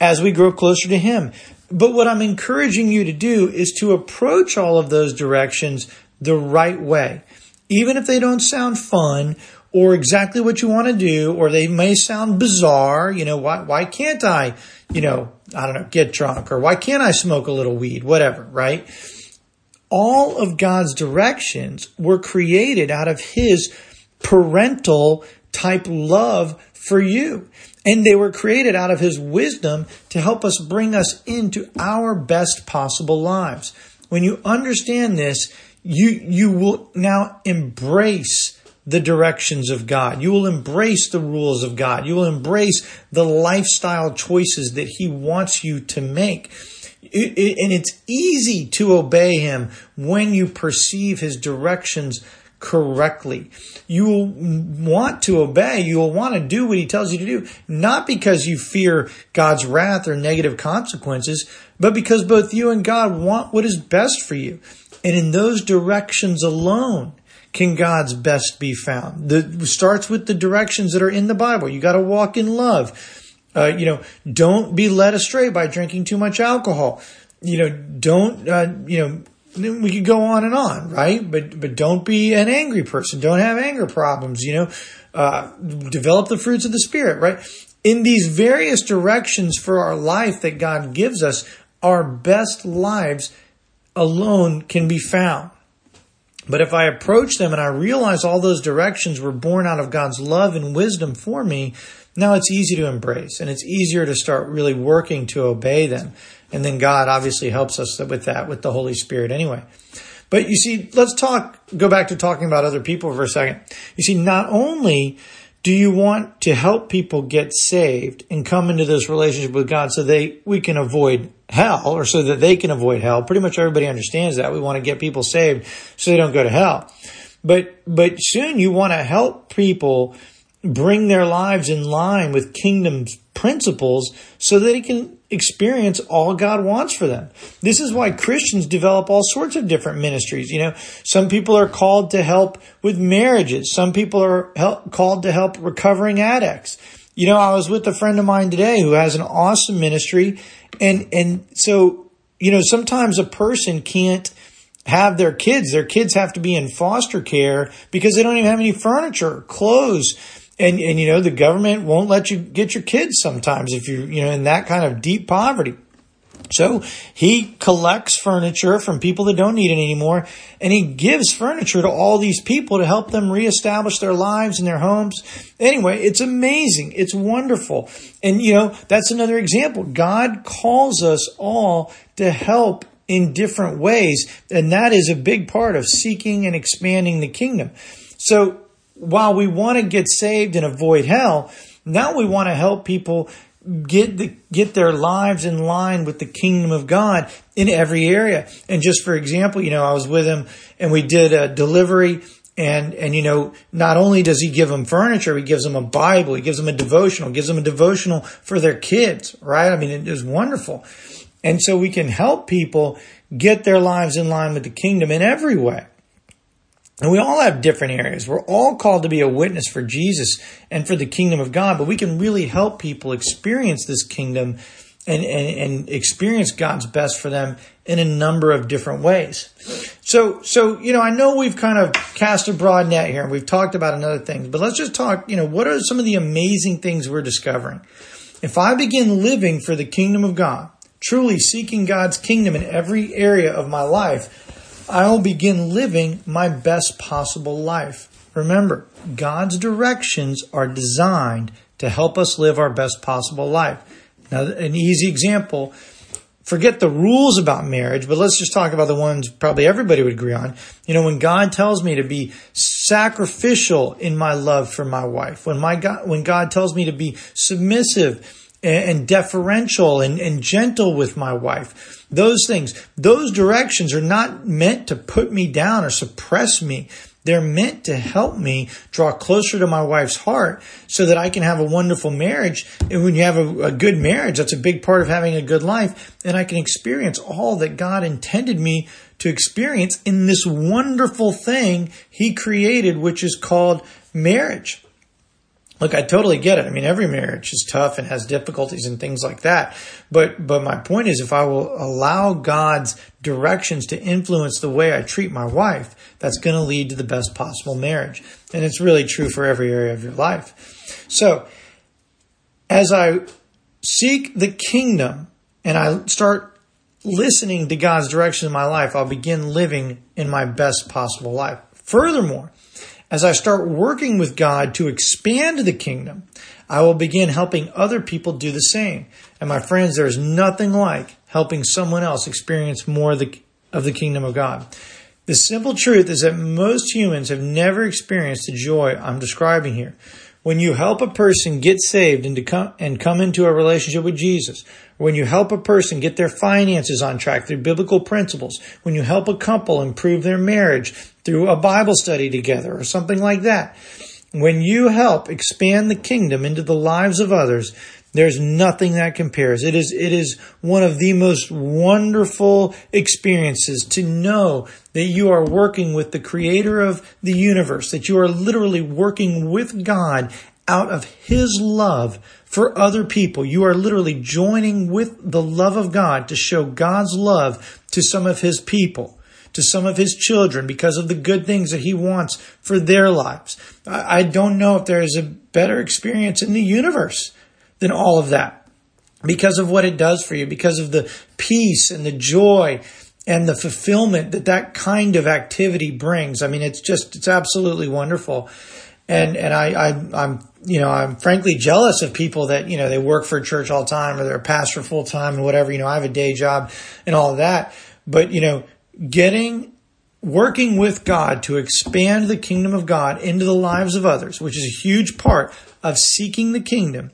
as we grow closer to him. But what I'm encouraging you to do is to approach all of those directions the right way. Even if they don't sound fun or exactly what you want to do, or they may sound bizarre, you know, why, why can't I, you know, I don't know, get drunk or why can't I smoke a little weed, whatever, right? All of God's directions were created out of His parental type love for you. And they were created out of His wisdom to help us bring us into our best possible lives. When you understand this, you, you will now embrace the directions of God. You will embrace the rules of God. You will embrace the lifestyle choices that He wants you to make. It, it, and it's easy to obey Him when you perceive His directions correctly. You will want to obey. You will want to do what he tells you to do, not because you fear God's wrath or negative consequences, but because both you and God want what is best for you. And in those directions alone can God's best be found. The starts with the directions that are in the Bible. You got to walk in love. Uh, you know, don't be led astray by drinking too much alcohol. You know, don't, uh, you know, we could go on and on, right? But but don't be an angry person. Don't have anger problems. You know, uh, develop the fruits of the spirit, right? In these various directions for our life that God gives us, our best lives alone can be found. But if I approach them and I realize all those directions were born out of God's love and wisdom for me, now it's easy to embrace and it's easier to start really working to obey them. And then God obviously helps us with that with the Holy Spirit anyway. But you see, let's talk, go back to talking about other people for a second. You see, not only do you want to help people get saved and come into this relationship with God so they, we can avoid hell or so that they can avoid hell? Pretty much everybody understands that. We want to get people saved so they don't go to hell. But, but soon you want to help people bring their lives in line with kingdom's principles so that they can experience all God wants for them. This is why Christians develop all sorts of different ministries. You know, some people are called to help with marriages. Some people are help, called to help recovering addicts. You know, I was with a friend of mine today who has an awesome ministry and, and so, you know, sometimes a person can't have their kids. Their kids have to be in foster care because they don't even have any furniture, clothes, and, and, you know, the government won't let you get your kids sometimes if you're, you know, in that kind of deep poverty. So he collects furniture from people that don't need it anymore and he gives furniture to all these people to help them reestablish their lives and their homes. Anyway, it's amazing. It's wonderful. And you know, that's another example. God calls us all to help in different ways. And that is a big part of seeking and expanding the kingdom. So while we want to get saved and avoid hell, now we want to help people get the, get their lives in line with the kingdom of God in every area. And just for example, you know, I was with him and we did a delivery and, and, you know, not only does he give them furniture, he gives them a Bible, he gives them a devotional, gives them a devotional for their kids, right? I mean, it is wonderful. And so we can help people get their lives in line with the kingdom in every way. And we all have different areas. We're all called to be a witness for Jesus and for the kingdom of God, but we can really help people experience this kingdom and, and, and experience God's best for them in a number of different ways. So, so, you know, I know we've kind of cast a broad net here and we've talked about another thing, but let's just talk, you know, what are some of the amazing things we're discovering? If I begin living for the kingdom of God, truly seeking God's kingdom in every area of my life, I will begin living my best possible life. Remember, God's directions are designed to help us live our best possible life. Now, an easy example, forget the rules about marriage, but let's just talk about the ones probably everybody would agree on. You know, when God tells me to be sacrificial in my love for my wife, when my God, when God tells me to be submissive and, deferential and, and gentle with my wife, those things, those directions are not meant to put me down or suppress me. They're meant to help me draw closer to my wife's heart so that I can have a wonderful marriage. And when you have a, a, good marriage, that's a big part of having a good life. And I can experience all that God intended me to experience in this wonderful thing He created, which is called marriage. Look, I totally get it. I mean, every marriage is tough and has difficulties and things like that. But, but my point is if I will allow God's directions to influence the way I treat my wife, that's going to lead to the best possible marriage. And it's really true for every area of your life. So, as I seek the kingdom and I start listening to God's direction in my life, I'll begin living in my best possible life. Furthermore, as I start working with God to expand the kingdom, I will begin helping other people do the same. And my friends, there is nothing like helping someone else experience more of the, of the kingdom of God. The simple truth is that most humans have never experienced the joy I'm describing here. When you help a person get saved and, come, and come into a relationship with Jesus, when you help a person get their finances on track through biblical principles, when you help a couple improve their marriage through a Bible study together or something like that, when you help expand the kingdom into the lives of others, there's nothing that compares. It is, it is one of the most wonderful experiences to know that you are working with the creator of the universe, that you are literally working with God out of his love for other people. You are literally joining with the love of God to show God's love to some of his people, to some of his children because of the good things that he wants for their lives. I don't know if there is a better experience in the universe than all of that because of what it does for you, because of the peace and the joy and the fulfillment that that kind of activity brings. I mean, it's just, it's absolutely wonderful. And, and I, I, I'm, you know, I'm frankly jealous of people that, you know, they work for a church all the time or they're a pastor full time and whatever, you know, I have a day job and all of that. But, you know, getting, working with God to expand the kingdom of God into the lives of others, which is a huge part of seeking the kingdom,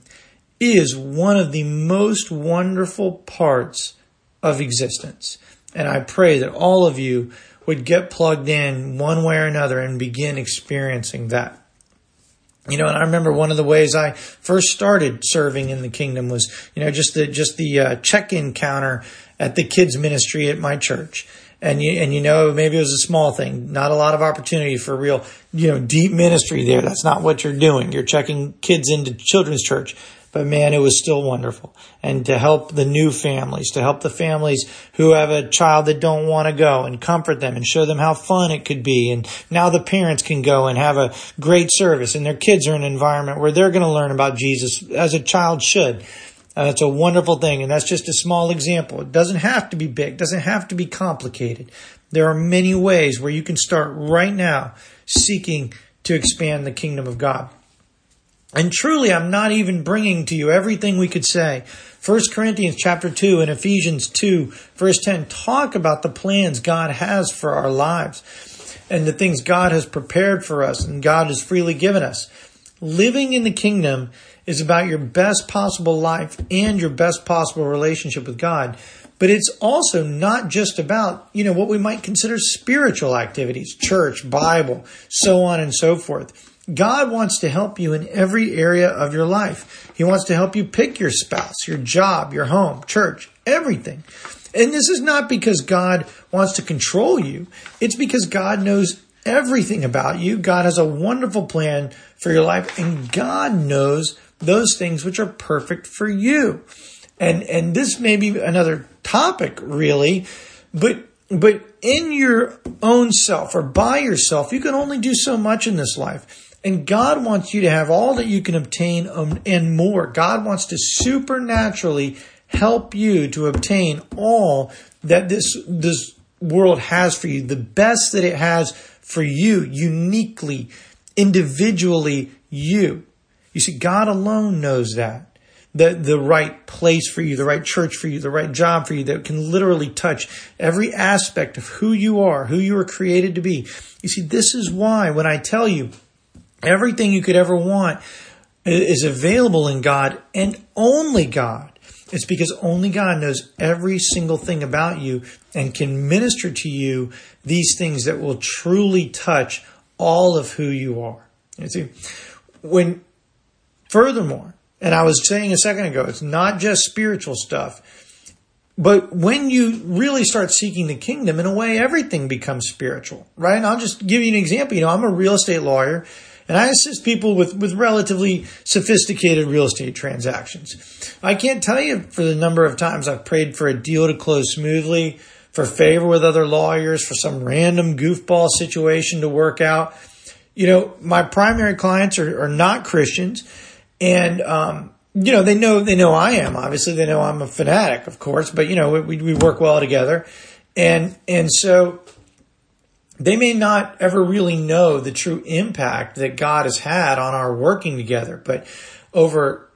is one of the most wonderful parts of existence. And I pray that all of you would get plugged in one way or another and begin experiencing that. You know, and I remember one of the ways I first started serving in the kingdom was, you know, just the just the uh, check-in counter at the kids ministry at my church. And you, and you know, maybe it was a small thing, not a lot of opportunity for real, you know, deep ministry there. That's not what you're doing. You're checking kids into children's church. But man, it was still wonderful. And to help the new families, to help the families who have a child that don't want to go and comfort them and show them how fun it could be. And now the parents can go and have a great service and their kids are in an environment where they're going to learn about Jesus as a child should. Uh, it's a wonderful thing. And that's just a small example. It doesn't have to be big. Doesn't have to be complicated. There are many ways where you can start right now seeking to expand the kingdom of God. And truly, I'm not even bringing to you everything we could say. 1 Corinthians chapter 2 and Ephesians 2 verse 10 talk about the plans God has for our lives and the things God has prepared for us and God has freely given us. Living in the kingdom is about your best possible life and your best possible relationship with God. But it's also not just about, you know, what we might consider spiritual activities, church, Bible, so on and so forth. God wants to help you in every area of your life. He wants to help you pick your spouse, your job, your home, church, everything. And this is not because God wants to control you. It's because God knows everything about you. God has a wonderful plan for your life and God knows those things which are perfect for you. And, and this may be another topic really, but, but in your own self or by yourself, you can only do so much in this life. And God wants you to have all that you can obtain um, and more. God wants to supernaturally help you to obtain all that this, this world has for you, the best that it has for you, uniquely, individually, you. You see, God alone knows that. The, the right place for you, the right church for you, the right job for you that can literally touch every aspect of who you are, who you were created to be. You see, this is why when I tell you Everything you could ever want is available in God and only God. It's because only God knows every single thing about you and can minister to you these things that will truly touch all of who you are. You see, when furthermore, and I was saying a second ago, it's not just spiritual stuff. But when you really start seeking the kingdom, in a way, everything becomes spiritual, right? And I'll just give you an example. You know, I'm a real estate lawyer and I assist people with, with relatively sophisticated real estate transactions. I can't tell you for the number of times I've prayed for a deal to close smoothly, for favor with other lawyers, for some random goofball situation to work out. You know, my primary clients are, are not Christians and, um, you know, they know, they know I am. Obviously, they know I'm a fanatic, of course, but you know, we, we work well together. And, and so they may not ever really know the true impact that God has had on our working together, but over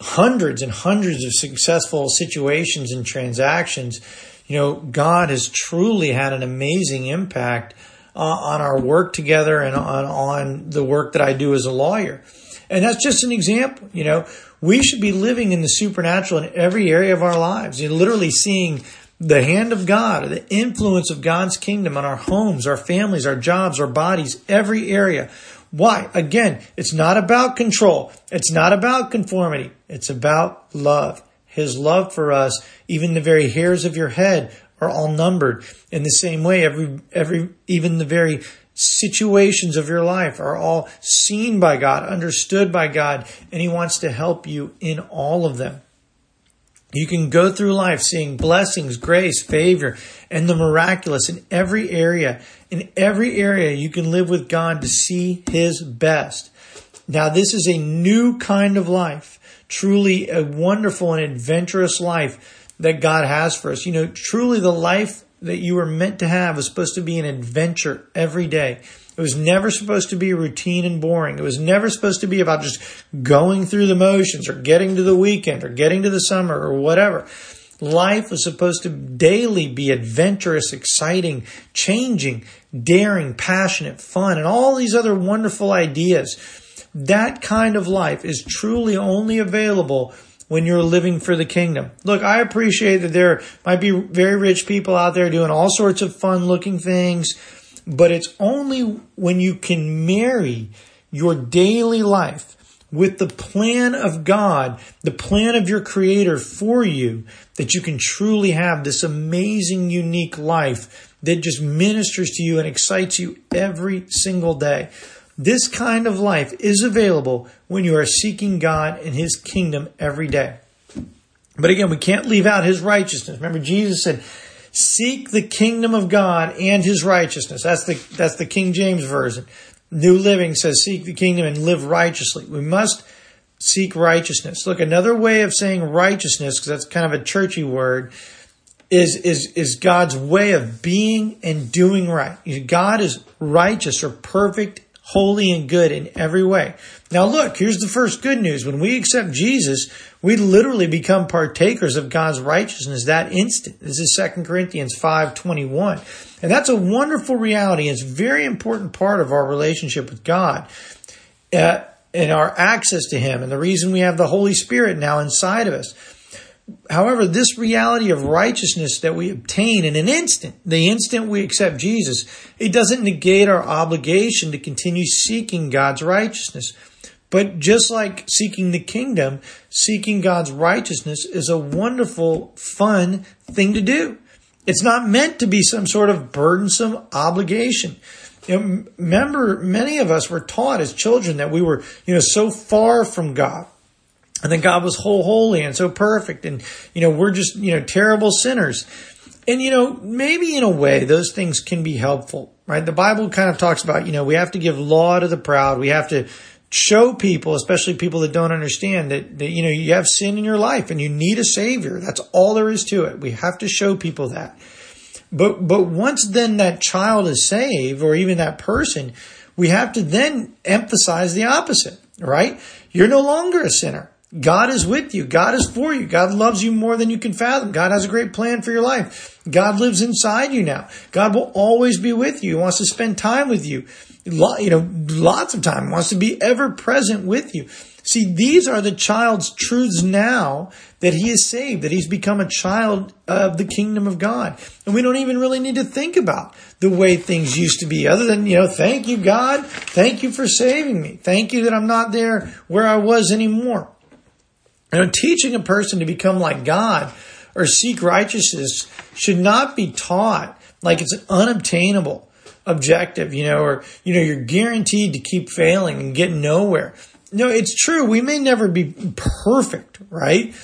hundreds and hundreds of successful situations and transactions, you know, God has truly had an amazing impact uh, on our work together and on, on the work that I do as a lawyer. And that's just an example, you know, we should be living in the supernatural in every area of our lives. You're literally seeing the hand of God, the influence of God's kingdom on our homes, our families, our jobs, our bodies, every area. Why? Again, it's not about control. It's not about conformity. It's about love. His love for us, even the very hairs of your head are all numbered. In the same way, every, every, even the very situations of your life are all seen by God, understood by God, and He wants to help you in all of them. You can go through life seeing blessings, grace, favor, and the miraculous in every area. In every area, you can live with God to see His best. Now, this is a new kind of life, truly a wonderful and adventurous life that God has for us. You know, truly the life that you were meant to have was supposed to be an adventure every day. It was never supposed to be routine and boring. It was never supposed to be about just going through the motions or getting to the weekend or getting to the summer or whatever. Life was supposed to daily be adventurous, exciting, changing, daring, passionate, fun, and all these other wonderful ideas. That kind of life is truly only available when you're living for the kingdom. Look, I appreciate that there might be very rich people out there doing all sorts of fun looking things, but it's only when you can marry your daily life with the plan of God, the plan of your creator for you, that you can truly have this amazing, unique life that just ministers to you and excites you every single day. This kind of life is available when you are seeking God and His kingdom every day. But again, we can't leave out His righteousness. Remember, Jesus said, Seek the kingdom of God and his righteousness. That's the, that's the King James Version. New Living says, seek the kingdom and live righteously. We must seek righteousness. Look, another way of saying righteousness, because that's kind of a churchy word, is, is, is God's way of being and doing right. God is righteous or perfect, holy and good in every way. Now look, here's the first good news. When we accept Jesus, we literally become partakers of God's righteousness that instant. This is 2 Corinthians 5:21. And that's a wonderful reality. It's a very important part of our relationship with God. Uh, and our access to Him and the reason we have the Holy Spirit now inside of us. However, this reality of righteousness that we obtain in an instant, the instant we accept Jesus, it doesn't negate our obligation to continue seeking God's righteousness. But just like seeking the kingdom, seeking God's righteousness is a wonderful, fun thing to do. It's not meant to be some sort of burdensome obligation. You know, remember, many of us were taught as children that we were, you know, so far from God and that God was whole, holy and so perfect. And, you know, we're just, you know, terrible sinners. And, you know, maybe in a way those things can be helpful, right? The Bible kind of talks about, you know, we have to give law to the proud. We have to show people, especially people that don't understand that, that, you know, you have sin in your life and you need a savior. That's all there is to it. We have to show people that. But, but once then that child is saved or even that person, we have to then emphasize the opposite, right? You're no longer a sinner. God is with you. God is for you. God loves you more than you can fathom. God has a great plan for your life. God lives inside you now. God will always be with you. He wants to spend time with you. You know, lots of time. He wants to be ever present with you. See, these are the child's truths now that he is saved, that he's become a child of the kingdom of God. And we don't even really need to think about the way things used to be other than, you know, thank you, God. Thank you for saving me. Thank you that I'm not there where I was anymore. You know, teaching a person to become like God or seek righteousness should not be taught like it's an unobtainable objective, you know, or, you know, you're guaranteed to keep failing and get nowhere. No, it's true. We may never be perfect, right?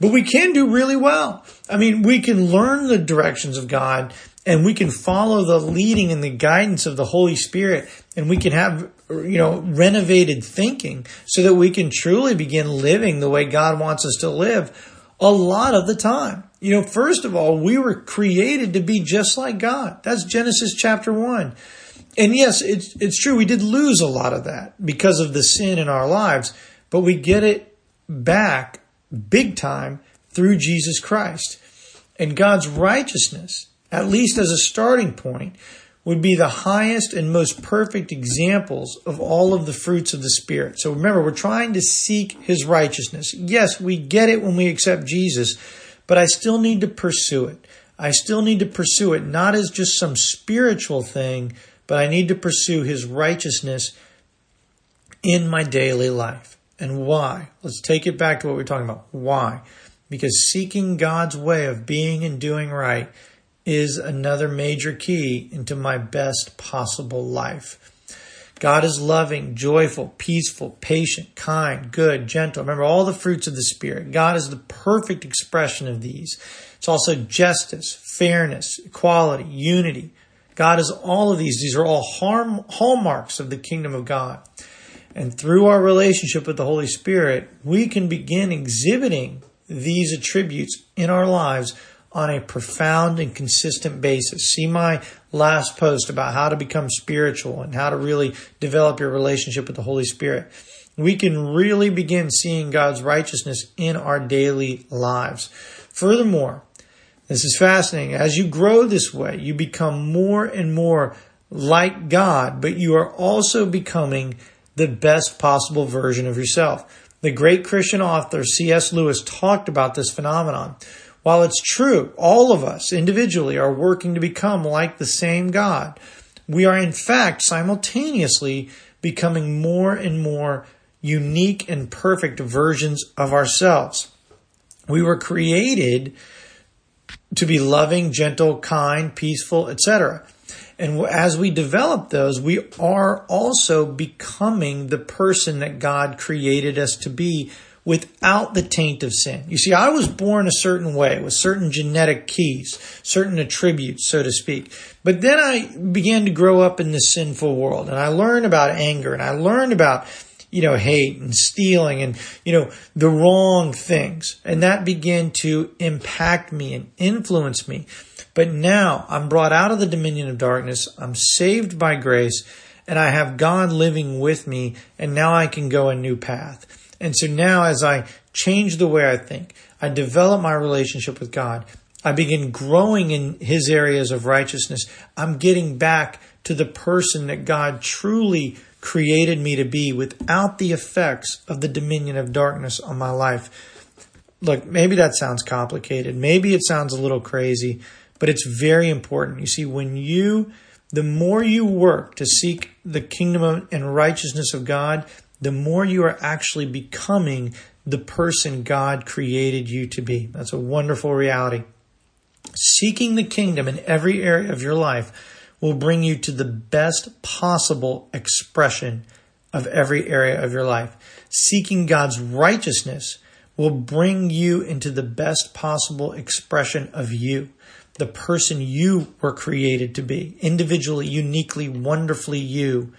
But we can do really well. I mean, we can learn the directions of God and we can follow the leading and the guidance of the Holy Spirit and we can have, you know, renovated thinking so that we can truly begin living the way God wants us to live a lot of the time. You know, first of all, we were created to be just like God. That's Genesis chapter one. And yes, it's, it's true. We did lose a lot of that because of the sin in our lives, but we get it back big time through Jesus Christ. And God's righteousness, at least as a starting point, would be the highest and most perfect examples of all of the fruits of the Spirit. So remember, we're trying to seek His righteousness. Yes, we get it when we accept Jesus, but I still need to pursue it. I still need to pursue it not as just some spiritual thing, but I need to pursue his righteousness in my daily life. And why? Let's take it back to what we are talking about. Why? Because seeking God's way of being and doing right is another major key into my best possible life. God is loving, joyful, peaceful, patient, kind, good, gentle. Remember all the fruits of the Spirit. God is the perfect expression of these. It's also justice, fairness, equality, unity, God is all of these. These are all harm, hallmarks of the kingdom of God. And through our relationship with the Holy Spirit, we can begin exhibiting these attributes in our lives on a profound and consistent basis. See my last post about how to become spiritual and how to really develop your relationship with the Holy Spirit. We can really begin seeing God's righteousness in our daily lives. Furthermore, this is fascinating. As you grow this way, you become more and more like God, but you are also becoming the best possible version of yourself. The great Christian author C.S. Lewis talked about this phenomenon. While it's true, all of us individually are working to become like the same God, we are in fact simultaneously becoming more and more unique and perfect versions of ourselves. We were created to be loving, gentle, kind, peaceful, etc. And as we develop those, we are also becoming the person that God created us to be without the taint of sin. You see, I was born a certain way with certain genetic keys, certain attributes, so to speak. But then I began to grow up in this sinful world and I learned about anger and I learned about you know, hate and stealing and, you know, the wrong things. And that began to impact me and influence me. But now I'm brought out of the dominion of darkness. I'm saved by grace and I have God living with me, and now I can go a new path. And so now as I change the way I think, I develop my relationship with God, I begin growing in his areas of righteousness, I'm getting back to the person that God truly created me to be without the effects of the dominion of darkness on my life. Look, maybe that sounds complicated. Maybe it sounds a little crazy, but it's very important. You see, when you, the more you work to seek the kingdom and righteousness of God, the more you are actually becoming the person God created you to be. That's a wonderful reality. Seeking the kingdom in every area of your life will bring you to the best possible expression of every area of your life. Seeking God's righteousness will bring you into the best possible expression of you, the person you were created to be, individually, uniquely, wonderfully you.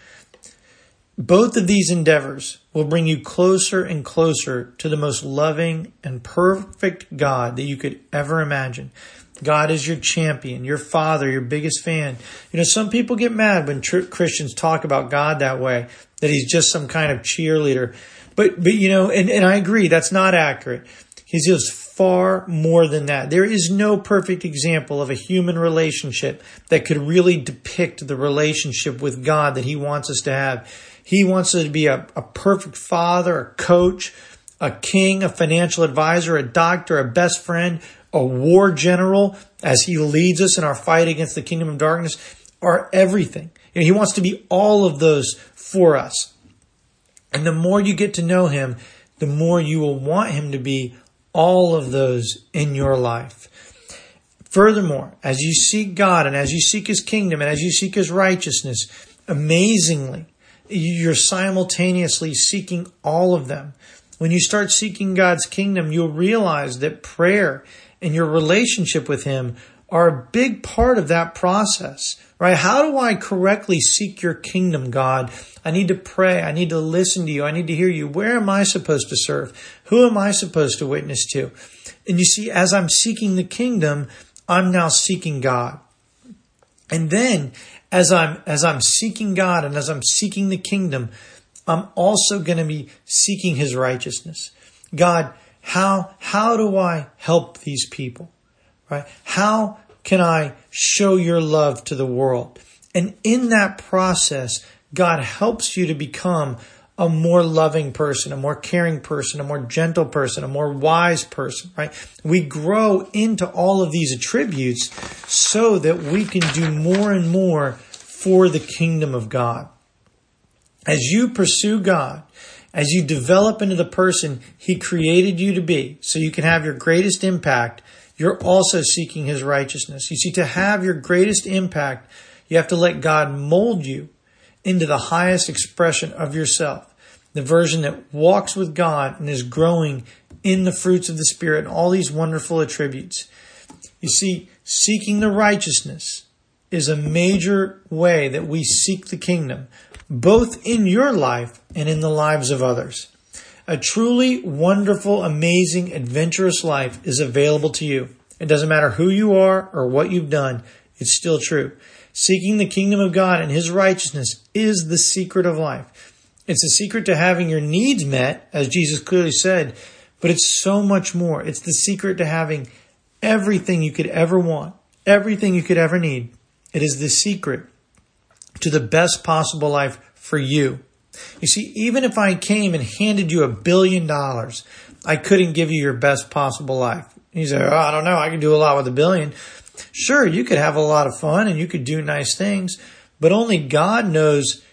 Both of these endeavors will bring you closer and closer to the most loving and perfect God that you could ever imagine. God is your champion, your father, your biggest fan. You know, some people get mad when tr- Christians talk about God that way, that he's just some kind of cheerleader. But, but you know, and, and I agree, that's not accurate. He's just far more than that. There is no perfect example of a human relationship that could really depict the relationship with God that he wants us to have. He wants us to be a, a perfect father, a coach, a king, a financial advisor, a doctor, a best friend, a war general as he leads us in our fight against the kingdom of darkness are everything. You know, he wants to be all of those for us. And the more you get to know him, the more you will want him to be all of those in your life. Furthermore, as you seek God and as you seek his kingdom and as you seek his righteousness, amazingly, you're simultaneously seeking all of them. When you start seeking God's kingdom, you'll realize that prayer and your relationship with Him are a big part of that process, right? How do I correctly seek your kingdom, God? I need to pray. I need to listen to you. I need to hear you. Where am I supposed to serve? Who am I supposed to witness to? And you see, as I'm seeking the kingdom, I'm now seeking God. And then as I'm, as I'm seeking God and as I'm seeking the kingdom, I'm also going to be seeking his righteousness. God, how, how do I help these people? Right? How can I show your love to the world? And in that process, God helps you to become a more loving person, a more caring person, a more gentle person, a more wise person, right? We grow into all of these attributes so that we can do more and more for the kingdom of God. As you pursue God, as you develop into the person He created you to be, so you can have your greatest impact, you're also seeking His righteousness. You see, to have your greatest impact, you have to let God mold you into the highest expression of yourself, the version that walks with God and is growing in the fruits of the Spirit and all these wonderful attributes. You see, seeking the righteousness is a major way that we seek the kingdom both in your life and in the lives of others. A truly wonderful, amazing, adventurous life is available to you. It doesn't matter who you are or what you've done, it's still true. Seeking the kingdom of God and His righteousness is the secret of life. It's the secret to having your needs met, as Jesus clearly said, but it's so much more. It's the secret to having everything you could ever want, everything you could ever need. It is the secret to the best possible life for you. You see, even if I came and handed you a billion dollars, I couldn't give you your best possible life. You say, oh, I don't know, I can do a lot with a billion. Sure, you could have a lot of fun and you could do nice things, but only God knows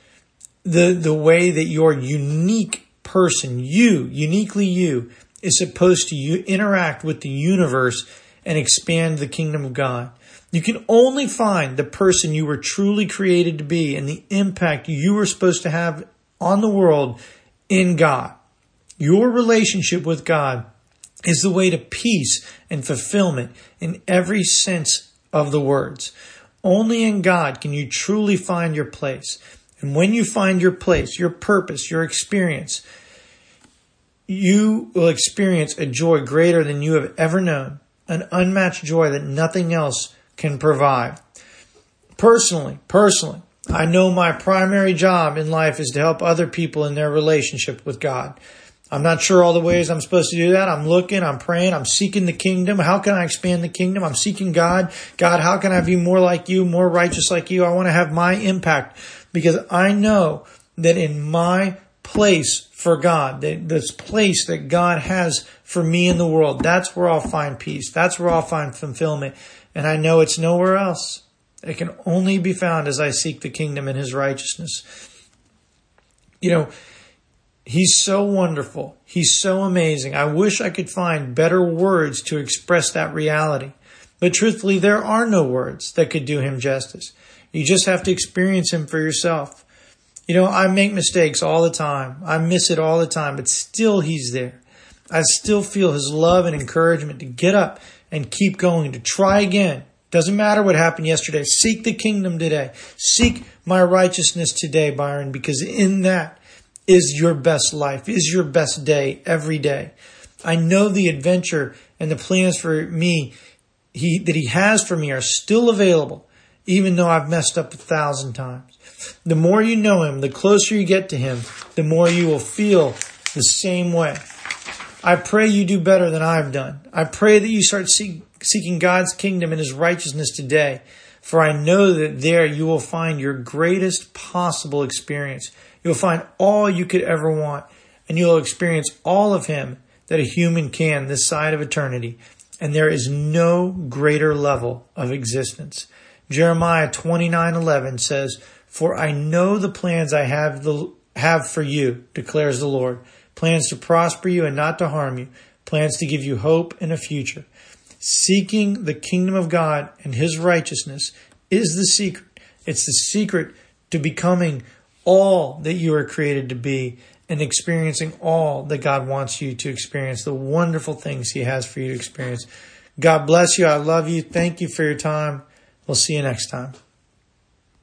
the, the way that your unique person, you, uniquely you, is supposed to you interact with the universe and expand the kingdom of God. You can only find the person you were truly created to be and the impact you were supposed to have on the world in God. Your relationship with God is the way to peace and fulfillment in every sense of the words. Only in God can you truly find your place. And when you find your place, your purpose, your experience, you will experience a joy greater than you have ever known, an unmatched joy that nothing else can provide. Personally, personally, I know my primary job in life is to help other people in their relationship with God. I'm not sure all the ways I'm supposed to do that. I'm looking, I'm praying, I'm seeking the kingdom. How can I expand the kingdom? I'm seeking God. God, how can I be more like you, more righteous like you? I want to have my impact because I know that in my place for God, this place that God has for me in the world, that's where I'll find peace. That's where I'll find fulfillment. And I know it's nowhere else. It can only be found as I seek the kingdom and his righteousness. You know, He's so wonderful. He's so amazing. I wish I could find better words to express that reality. But truthfully, there are no words that could do him justice. You just have to experience him for yourself. You know, I make mistakes all the time. I miss it all the time, but still he's there. I still feel his love and encouragement to get up and keep going, to try again. Doesn't matter what happened yesterday. Seek the kingdom today. Seek my righteousness today, Byron, because in that is your best life, is your best day every day. I know the adventure and the plans for me he, that he has for me are still available, even though I've messed up a thousand times. The more you know him, the closer you get to him, the more you will feel the same way. I pray you do better than I've done. I pray that you start seek, seeking God's kingdom and his righteousness today, for I know that there you will find your greatest possible experience. You'll find all you could ever want, and you'll experience all of Him that a human can this side of eternity. And there is no greater level of existence. Jeremiah 29:11 says, "For I know the plans I have the have for you," declares the Lord, plans to prosper you and not to harm you, plans to give you hope and a future. Seeking the kingdom of God and his righteousness is the secret. It's the secret to becoming all that you are created to be and experiencing all that God wants you to experience, the wonderful things He has for you to experience. God bless you. I love you. Thank you for your time. We'll see you next time.